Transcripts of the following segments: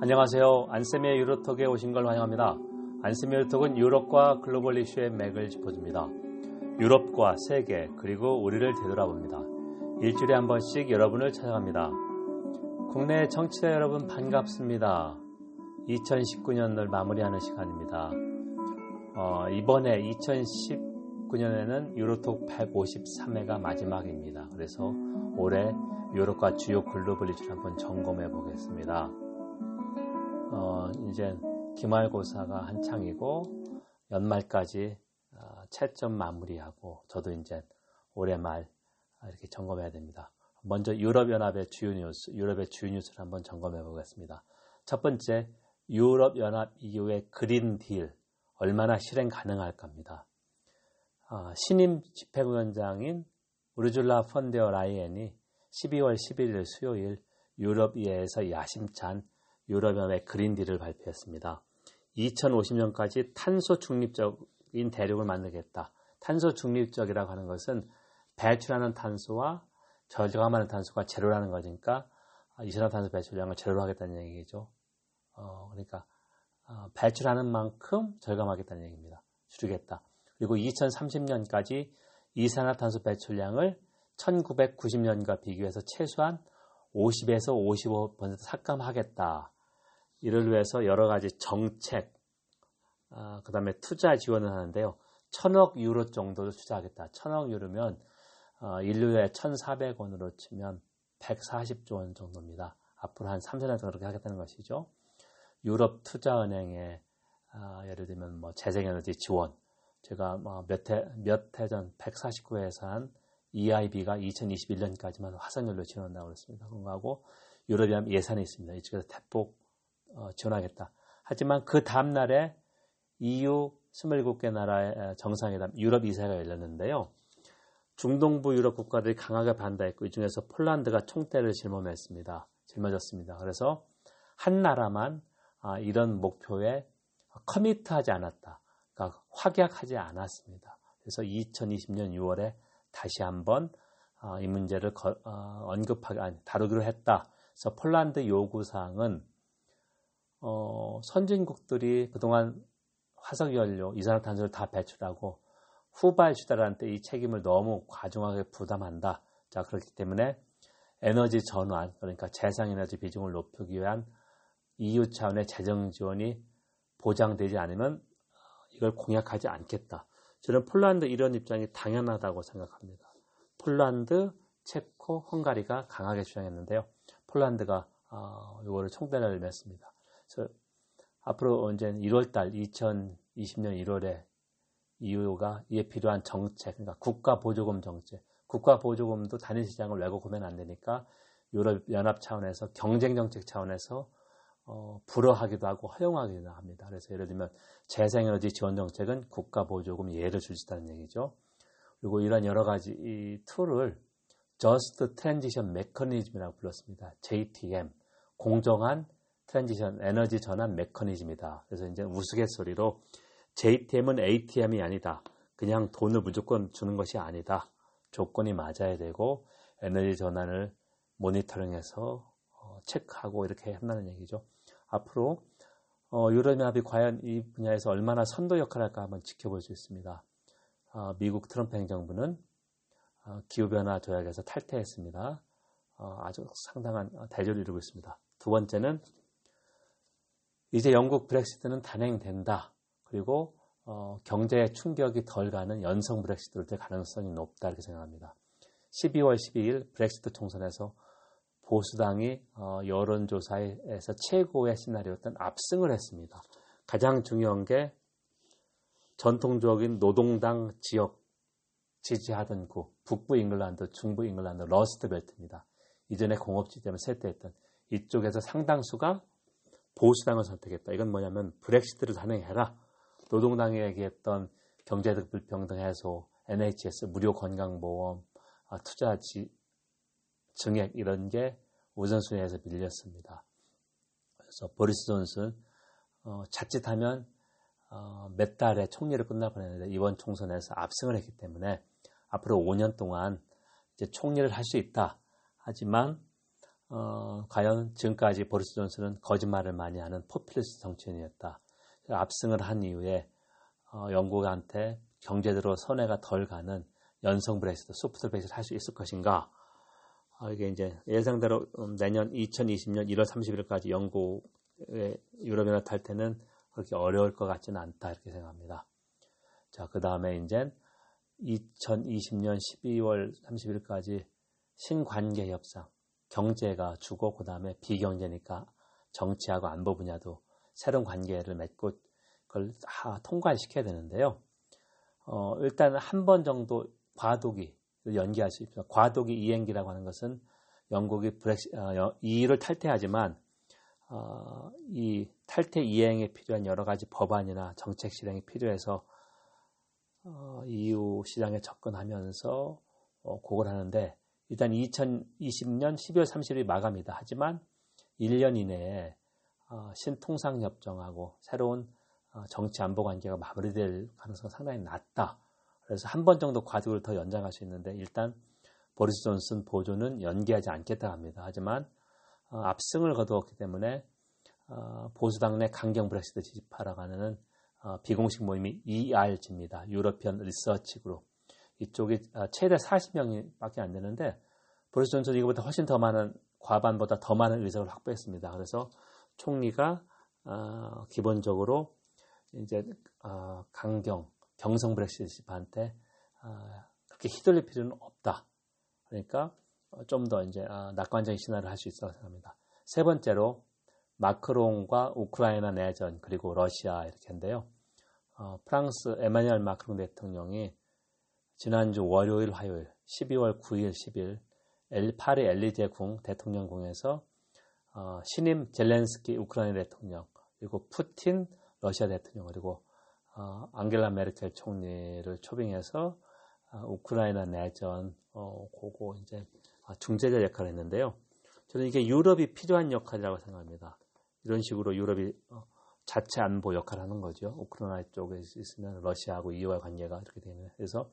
안녕하세요. 안쌤의 유로톡에 오신 걸 환영합니다. 안쌤의 유로톡은 유럽과 글로벌 이슈의 맥을 짚어줍니다. 유럽과 세계 그리고 우리를 되돌아봅니다. 일주일에 한 번씩 여러분을 찾아갑니다. 국내 청취자 여러분 반갑습니다. 2019년을 마무리하는 시간입니다. 어, 이번에 2019년에는 유로톡 153회가 마지막입니다. 그래서 올해 유럽과 주요 글로벌 이슈를 한번 점검해 보겠습니다. 어, 이제 기말고사가 한창이고 연말까지 어, 채점 마무리하고 저도 이제 올해 말 이렇게 점검해야 됩니다. 먼저 유럽연합의 주요 뉴스, 유럽의 주요 뉴스를 한번 점검해 보겠습니다. 첫 번째, 유럽연합 이후의 그린 딜 얼마나 실행 가능할까입니다. 어, 신임 집행위원장인 우르줄라 펀데어 라이엔이 12월 11일 수요일 유럽의회에서 야심찬 유럽연합의 그린딜을 발표했습니다. 2050년까지 탄소 중립적인 대륙을 만들겠다. 탄소 중립적이라고 하는 것은 배출하는 탄소와 저감하는 탄소가 제로라는 거니까 이산화탄소 배출량을 제로로 하겠다는 얘기죠. 어, 그러니까 어, 배출하는 만큼 절감하겠다는 얘기입니다. 줄이겠다. 그리고 2030년까지 이산화탄소 배출량을 1990년과 비교해서 최소한 50에서 55% 삭감하겠다. 이를 위해서 여러 가지 정책, 아, 그 다음에 투자 지원을 하는데요. 천억 유로 정도를 투자하겠다. 천억 유로면 어, 인류에 1,400원으로 치면 140조 원 정도입니다. 앞으로 한 3, 4년 정도 그렇게 하겠다는 것이죠. 유럽 투자은행에 아, 예를 들면 뭐 재생에너지 지원, 제가 뭐 몇해 전 149회에서 한 EIB가 2021년까지만 화산연료 지원한다고 그랬습니다. 그거하고 유럽연합 예산이 있습니다. 이쪽에서 대폭 어, 지원하겠다. 하지만 그 다음 날에 EU 27개 나라의 정상회담 유럽 이사회가 열렸는데요. 중동부 유럽 국가들이 강하게 반대했고 이 중에서 폴란드가 총대를 짊어했습니다. 짊어졌습니다. 그래서 한 나라만 아, 이런 목표에 커미트하지 않았다. 그러니까 확약하지 않았습니다. 그래서 2020년 6월에 다시 한번 아, 이 문제를 어, 언급하기 아니 다루기로 했다. 그래서 폴란드 요구 사항은 어, 선진국들이 그동안 화석연료, 이산화탄소를 다 배출하고 후발 주달한테 이 책임을 너무 과중하게 부담한다. 자, 그렇기 때문에 에너지 전환, 그러니까 재생에너지 비중을 높이기 위한 EU 차원의 재정 지원이 보장되지 않으면 이걸 공약하지 않겠다. 저는 폴란드 이런 입장이 당연하다고 생각합니다. 폴란드, 체코, 헝가리가 강하게 주장했는데요. 폴란드가 어, 이거를 총대를 맺습니다. 앞으로 언제 1월달 2020년 1월에 EU가 이에 필요한 정책, 그러니까 국가 보조금 정책, 국가 보조금도 단일 시장을 깨면은 안 되니까 유럽 연합 차원에서 경쟁 정책 차원에서 어, 불허하기도 하고 허용하기도 합니다. 그래서 예를 들면 재생에너지 지원 정책은 국가 보조금 예외를 줄수 있다는 얘기죠. 그리고 이런 여러 가지 이 tool을 Just Transition Mechanism이라고 불렀습니다. JTM 공정한 transition 에너지 전환 메커니즘이다. 그래서 이제 우스갯소리로 JTM은 ATM이 아니다. 그냥 돈을 무조건 주는 것이 아니다. 조건이 맞아야 되고 에너지 전환을 모니터링해서 어, 체크하고 이렇게 한다는 얘기죠. 앞으로 어, 유럽연합이 과연 이 분야에서 얼마나 선도 역할을 할까 한번 지켜볼 수 있습니다. 어, 미국 트럼프 행정부는 어, 기후변화 조약에서 탈퇴했습니다. 어, 아주 상당한 대조를 이루고 있습니다. 두 번째는 이제 영국 브렉시트는 단행된다. 그리고 어, 경제 충격이 덜 가는 연성 브렉시트를 될 가능성이 높다 이렇게 생각합니다. 12월 12일 브렉시트 총선에서 보수당이 어, 여론조사에서 최고의 시나리오였던 압승을 했습니다. 가장 중요한 게 전통적인 노동당 지역 지지하던 구, 북부 잉글랜드, 중부 잉글랜드, 러스트 벨트입니다. 이전에 공업지 때문에 쇠퇴했던 이쪽에서 상당수가 보수당을 선택했다. 이건 뭐냐면 브렉시트를 단행해라. 노동당이 얘기했던 경제적 불평등 해소, NHS 무료 건강보험, 아, 투자 지, 증액 이런 게 우선순위에서 밀렸습니다. 그래서 보리스 존슨 어, 자칫하면 어, 몇 달에 총리를 끝나 보냈는데 이번 총선에서 압승을 했기 때문에 앞으로 5년 동안 이제 총리를 할 수 있다. 하지만 어, 과연 지금까지 보리스 존슨은 거짓말을 많이 하는 포퓰리스트 정치인이었다. 압승을 한 이후에 어, 영국한테 경제적으로 손해가 덜 가는 연성 브렉시트, 소프트 브렉시트를 할 수 있을 것인가? 어, 이게 이제 예상대로 음, 내년 2020년 1월 30일까지 영국의 유럽연합 탈퇴는 그렇게 어려울 것 같지는 않다 이렇게 생각합니다. 자, 그 다음에 이제 2020년 12월 30일까지 신관계 협상, 경제가 주고 그 다음에 비경제니까 정치하고 안보 분야도 새로운 관계를 맺고 그걸 다 통과시켜야 되는데요. 어, 일단 한 번 정도 과도기 연기할 수 있습니다. 과도기 이행기라고 하는 것은 영국이 브렉시, 어, EU를 탈퇴하지만 어, 이 탈퇴 이행에 필요한 여러 가지 법안이나 정책 실행이 필요해서 어, EU 시장에 접근하면서 어, 그걸 하는데 일단 2020년 12월 30일 마감이다. 하지만 1년 이내에 어, 신통상 협정하고 새로운 어, 정치 안보 관계가 마무리될 가능성이 상당히 낮다. 그래서 한 번 정도 과도를 더 연장할 수 있는데 일단 보리스 존슨 보조는 연기하지 않겠다 합니다. 하지만 어, 압승을 거두었기 때문에 어, 보수당 내 강경 브렉시트 지지파라고 하는 어, 비공식 모임이 ERG입니다. 유러피언 리서치 그룹. 이쪽이 아, 최대 40명밖에 안 되는데 보리스 존슨 이거보다 훨씬 더 많은 과반보다 더 많은 의석을 확보했습니다. 그래서 총리가 어, 기본적으로 이제 어, 강경 경성 브렉시트한테 어, 그렇게 휘둘릴 필요는 없다. 그러니까 좀 더 이제 낙관적인 신화를 할 수 있다고 생각합니다. 세 번째로 마크롱과 우크라이나 내전 그리고 러시아 이렇게 인데요. 프랑스 에마니엘 마크롱 대통령이 지난주 월요일, 화요일, 12월 9일, 10일 엘, 파리 엘리제 궁 대통령궁에서 어, 신임 젤렌스키 우크라이나 대통령 그리고 푸틴 러시아 대통령 그리고 어, 앙겔라 메르켈 총리를 초빙해서 어, 우크라이나 내전 어, 고고 이제 아, 중재자 역할을 했는데요. 저는 이게 유럽이 필요한 역할이라고 생각합니다. 이런 식으로 유럽이 어, 자체 안보 역할을 하는 거죠. 우크라이나 쪽에 있으면 러시아하고 EU와 관계가 이렇게 되는 그래서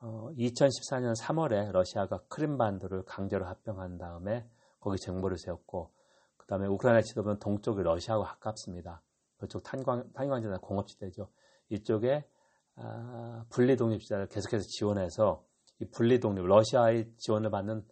어, 2014년 3월에 러시아가 크림반도를 강제로 합병한 다음에 거기 정부를 세웠고 그 다음에 우크라이나 지도부는 동쪽이 러시아하고 가깝습니다. 그쪽 탄광, 탄광지나 공업지대죠. 이쪽에 아, 분리독립지대를 계속해서 지원해서 이 분리독립, 러시아의 지원을 받는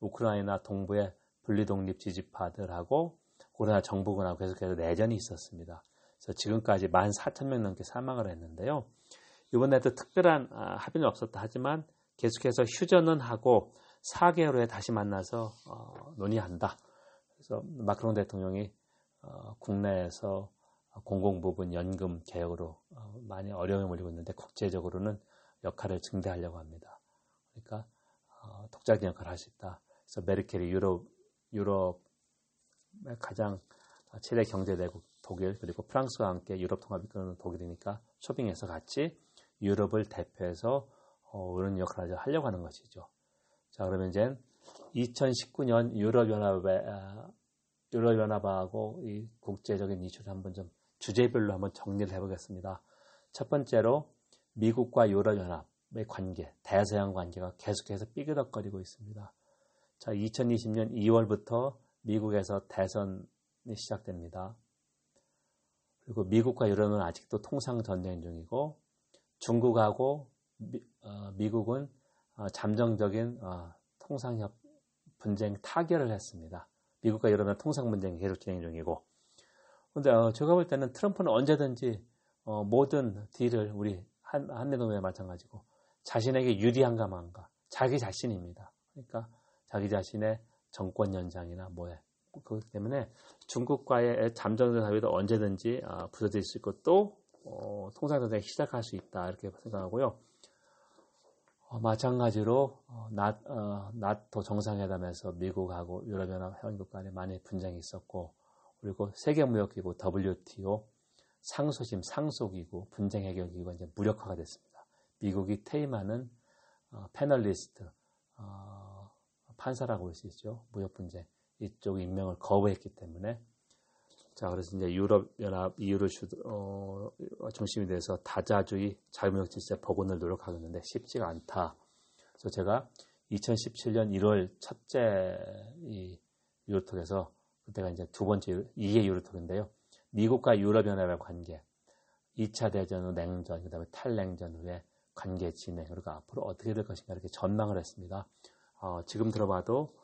우크라이나 동부의 분리독립 지지파들하고 우크라이나 정부군하고 계속해서 내전이 있었습니다. 그래서 지금까지 14,000명 넘게 사망을 했는데요. 이번에도 특별한 아, 합의는 없었다 하지만 계속해서 휴전은 하고 4개월 후에 다시 만나서 어, 논의한다. 그래서 마크롱 대통령이 어, 국내에서 공공부분 연금 개혁으로 어, 많이 어려움을 몰리고 있는데 국제적으로는 역할을 증대하려고 합니다. 그러니까 어, 독자적인 역할을 할 수 있다. 그래서 메르켈이 유럽 유럽의 가장 최대 경제대국 독일 그리고 프랑스와 함께 유럽 통합이 이끄는 독일이니까 쇼핑해서 같이 유럽을 대표해서 어, 이런 역할을 하려고 하는 것이죠. 자, 그러면 이제 2019년 유럽연합의 아, 유럽연합하고 이 국제적인 이슈를 한번 좀 주제별로 한번 정리를 해보겠습니다. 첫 번째로 미국과 유럽연합의 관계, 대서양 관계가 계속해서 삐그덕거리고 있습니다. 자, 2020년 2월부터 미국에서 대선이 시작됩니다. 그리고 미국과 유럽은 아직도 통상 전쟁 중이고 중국하고 미, 어, 국은 어, 잠정적인 어, 통상협 분쟁 타결을 했습니다. 미국과 유럽은 통상 분쟁이 계속 진행 중이고. 근데 어, 제가 볼 때는 트럼프는 언제든지 어, 모든 딜을 우리 한, 한미동맹에 마찬가지고 자신에게 유리한가 만가 자기 자신입니다. 그러니까 자기 자신의 정권 연장이나 뭐에 그렇기 때문에 중국과의 잠정적 합의도 언제든지 어, 부서질 수 있고 또 어, 통상 전쟁 시작할 수 있다 이렇게 생각하고요. 어, 마찬가지로 어, 나, 어, 나토 정상회담에서 미국하고 유럽연합 회원국 간에 많이 분쟁이 있었고 그리고 세계무역기구 WTO 상소심 상속이고 분쟁 해결기구가 이제 무력화가 됐습니다. 미국이 퇴임하는 어, 패널리스트 어, 판사라고 볼 수 있죠. 무역 분쟁 이쪽 임명을 거부했기 때문에 자, 그래서 이제 유럽연합 EU를 주, 어, 중심이 돼서 다자주의 자유무역 질서 복원을 노력하겠는데 쉽지가 않다. 그래서 제가 2017년 1월 첫째 이 유로톡에서 그때가 이제 두 번째 2회 유로톡인데요. 미국과 유럽연합의 관계, 2차 대전 후 냉전, 그 다음에 탈냉전 후에 관계 진행, 그리고 앞으로 어떻게 될 것인가 이렇게 전망을 했습니다. 어, 지금 들어봐도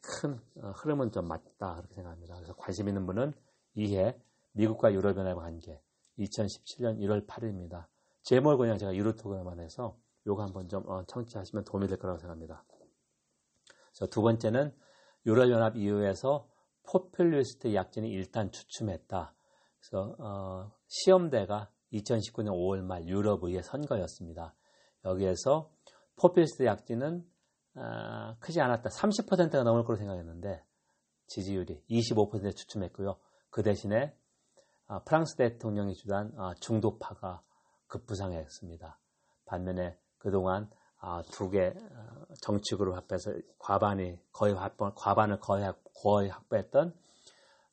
큰 어, 흐름은 좀 맞다 그렇게 생각합니다. 그래서 관심 있는 분은 2회 미국과 유럽연합의 관계 2017년 1월 8일입니다. 제목을 그냥 제가 유로토그만 해서 요거 한번 좀 어, 청취하시면 도움이 될 거라고 생각합니다. 두 번째는 유럽연합 이후에서 포퓰리스트 약진이 일단 추춤했다. 그래서 어, 시험대가 2019년 5월 말 유럽의회 선거였습니다. 여기에서 포퓰리스트 약진은 어, 크지 않았다. 30%가 넘을 거로 생각했는데 지지율이 25%에 추춤했고요. 그 대신에 어, 프랑스 대통령이 주도한 어, 중도파가 급부상했습니다. 반면에 그동안 아, 두개 어, 정치 그룹 합해서 과반이 거의 합, 과반을 거의, 거의 확보했던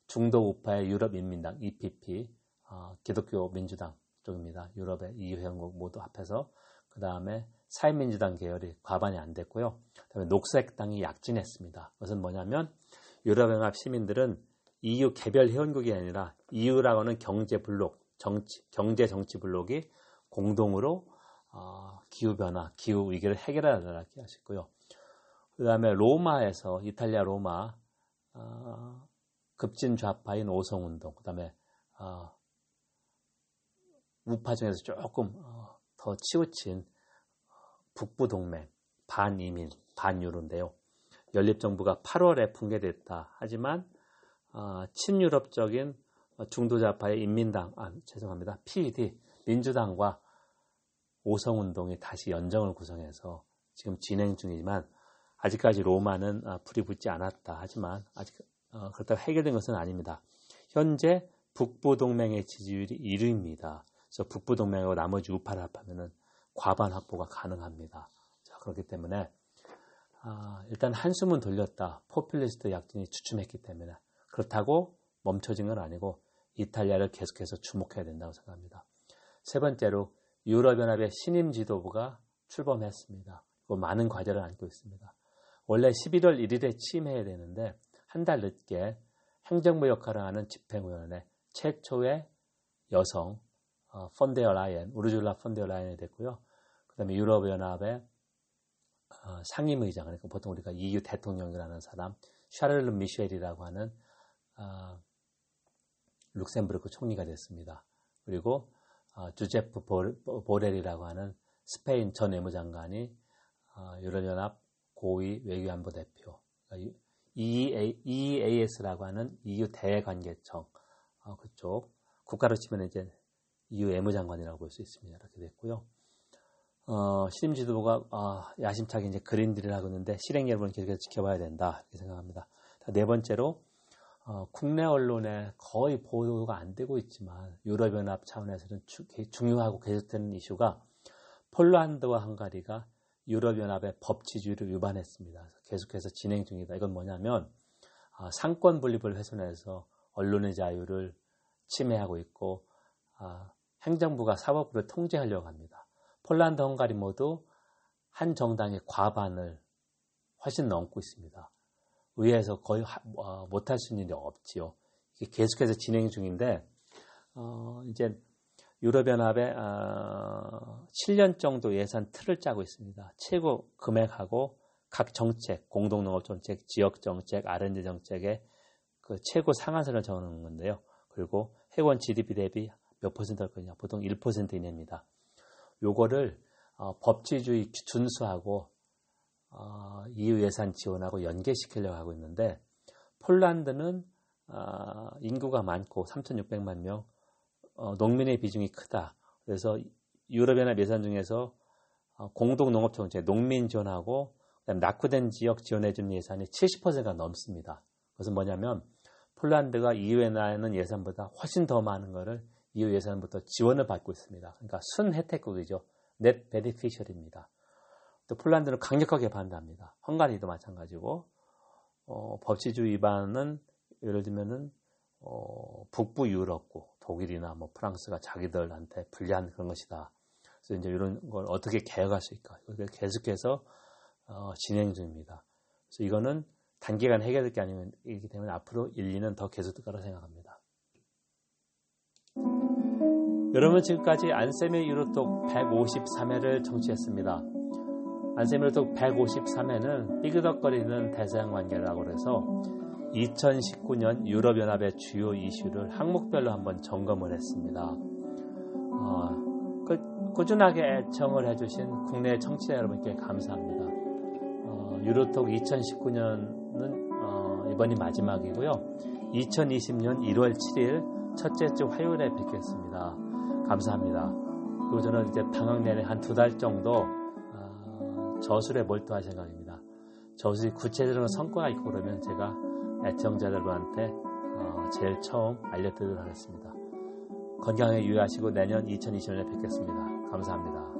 중도 우파의 유럽 인민당 EPP 어, 기독교 민주당 쪽입니다. 유럽의 EU 회원국 모두 합해서 그 다음에 사회민주당 계열이 과반이 안 됐고요. 그다음에 녹색당이 약진했습니다. 그것은 뭐냐면 유럽연합 시민들은 EU 개별 회원국이 아니라 EU라고 는 경제 블록, 정치, 경제 정치 블록이 공동으로 어, 기후 변화, 기후 위기를 해결하라고 하시고요. 그 다음에 로마에서 이탈리아 로마 어, 급진 좌파인 오성 운동, 그 다음에 어, 우파 중에서 조금 어, 더 치우친 북부 동맹, 반이민, 반유로인데요. 연립 정부가 8월에 붕괴됐다. 하지만 어, 친유럽적인 중도좌파의 인민당, 아, 죄송합니다. PED, 민주당과 오성운동이 다시 연정을 구성해서 지금 진행 중이지만 아직까지 로마는 아, 불이 붙지 않았다. 하지만 아직 어, 그렇다고 해결된 것은 아닙니다. 현재 북부동맹의 지지율이 1위입니다. 그래서 북부동맹하고 나머지 우파를 합하면 과반 확보가 가능합니다. 자, 그렇기 때문에 아, 일단 한숨은 돌렸다. 포퓰리스트 약진이 추춤했기 때문에 그렇다고 멈춰진 건 아니고 이탈리아를 계속해서 주목해야 된다고 생각합니다. 세 번째로 유럽연합의 신임 지도부가 출범했습니다. 많은 과제를 안고 있습니다. 원래 11월 1일에 취임해야 되는데 한 달 늦게 행정부 역할을 하는 집행위원회 최초의 여성 어, 펀데어 라이언, 우르줄라 펀데어 라이언이 됐고요. 그 다음에 유럽연합의 어, 상임의장, 그러니까 보통 우리가 EU 대통령이라는 사람, 샤를르 미셸이라고 하는 어, 룩셈부르크 총리가 됐습니다. 그리고 어, 주제프 보렐이라고 하는 스페인 전 외무장관이 어, 유럽연합 고위 외교안보 대표, EEAS라고 하는 EU 대관계청 어, 그쪽 국가로 치면 이제 EU 외무장관이라고 볼 수 있습니다. 이렇게 됐고요. 어, 신임 지도부가 어, 야심차게 이제 그린딜을 하고 있는데 실행 여부는 계속해서 지켜봐야 된다 이렇게 생각합니다. 네 번째로 어, 국내 언론에 거의 보도가 안 되고 있지만 유럽연합 차원에서는 주, 중요하고 계속되는 이슈가 폴란드와 헝가리가 유럽연합의 법치주의를 위반했습니다. 계속해서 진행 중이다. 이건 뭐냐면 아, 상권 분립을 훼손해서 언론의 자유를 침해하고 있고 아, 행정부가 사법부를 통제하려고 합니다. 폴란드, 헝가리 모두 한 정당의 과반을 훨씬 넘고 있습니다. 의회에서 거의 어, 못할 수 있는 일이 없지요. 계속해서 진행 중인데 어, 이제 유럽연합에 어, 7년 정도 예산 틀을 짜고 있습니다. 최고 금액하고 각 정책, 공동농업 정책, 지역 정책, R&D 정책의 그 최고 상한선을 정하는 건데요. 그리고 해원 GDP 대비 몇 퍼센트일 거냐? 보통 1% 이내입니다. 요거를 어, 법치주의 준수하고 어, EU 예산 지원하고 연계시키려고 하고 있는데 폴란드는 어, 인구가 많고 3,600만 명, 어, 농민의 비중이 크다. 그래서 유럽연합 예산 중에서 어, 공동농업 정책, 농민 지원하고 낙후된 지역 지원해주는 예산이 70%가 넘습니다. 그것은 뭐냐면 폴란드가 EU에 나는 예산보다 훨씬 더 많은 것을 EU 예산부터 지원을 받고 있습니다. 그러니까 순 혜택국이죠. 넷 베디피셜입니다. 또 폴란드는 강력하게 반대합니다. 헝가리도 마찬가지고 어, 법치주의 위반은 예를 들면은 어, 북부 유럽국 독일이나 뭐 프랑스가 자기들한테 불리한 그런 것이다. 그래서 이제 이런 걸 어떻게 개혁할 수 있을까? 이걸 계속해서 어, 진행 중입니다. 그래서 이거는 단기간 해결될 게 아니기 때문에 앞으로 1, 2는 더 계속될 거라 생각합니다. 여러분 지금까지 안쌤의 유로톡 153회를 청취했습니다. 유로톡 153회는 삐그덕거리는 대서양관계라고 해서 2019년 유럽연합의 주요 이슈를 항목별로 한번 점검을 했습니다. 어, 꾸, 준하게 애청을 해주신 국내 청취자 여러분께 감사합니다. 어, 유로톡 2019년은 어, 이번이 마지막이고요. 2020년 1월 7일 첫째 주 화요일에 뵙겠습니다. 감사합니다. 그리고 저는 이제 방학 내내 한 두 달 정도 어, 저술에 몰두할 생각입니다. 저술이 구체적인 성과가 있고 그러면 제가 애청자 여러분한테 어, 제일 처음 알려드리도록 하겠습니다. 건강에 유의하시고 내년 2020년에 뵙겠습니다. 감사합니다.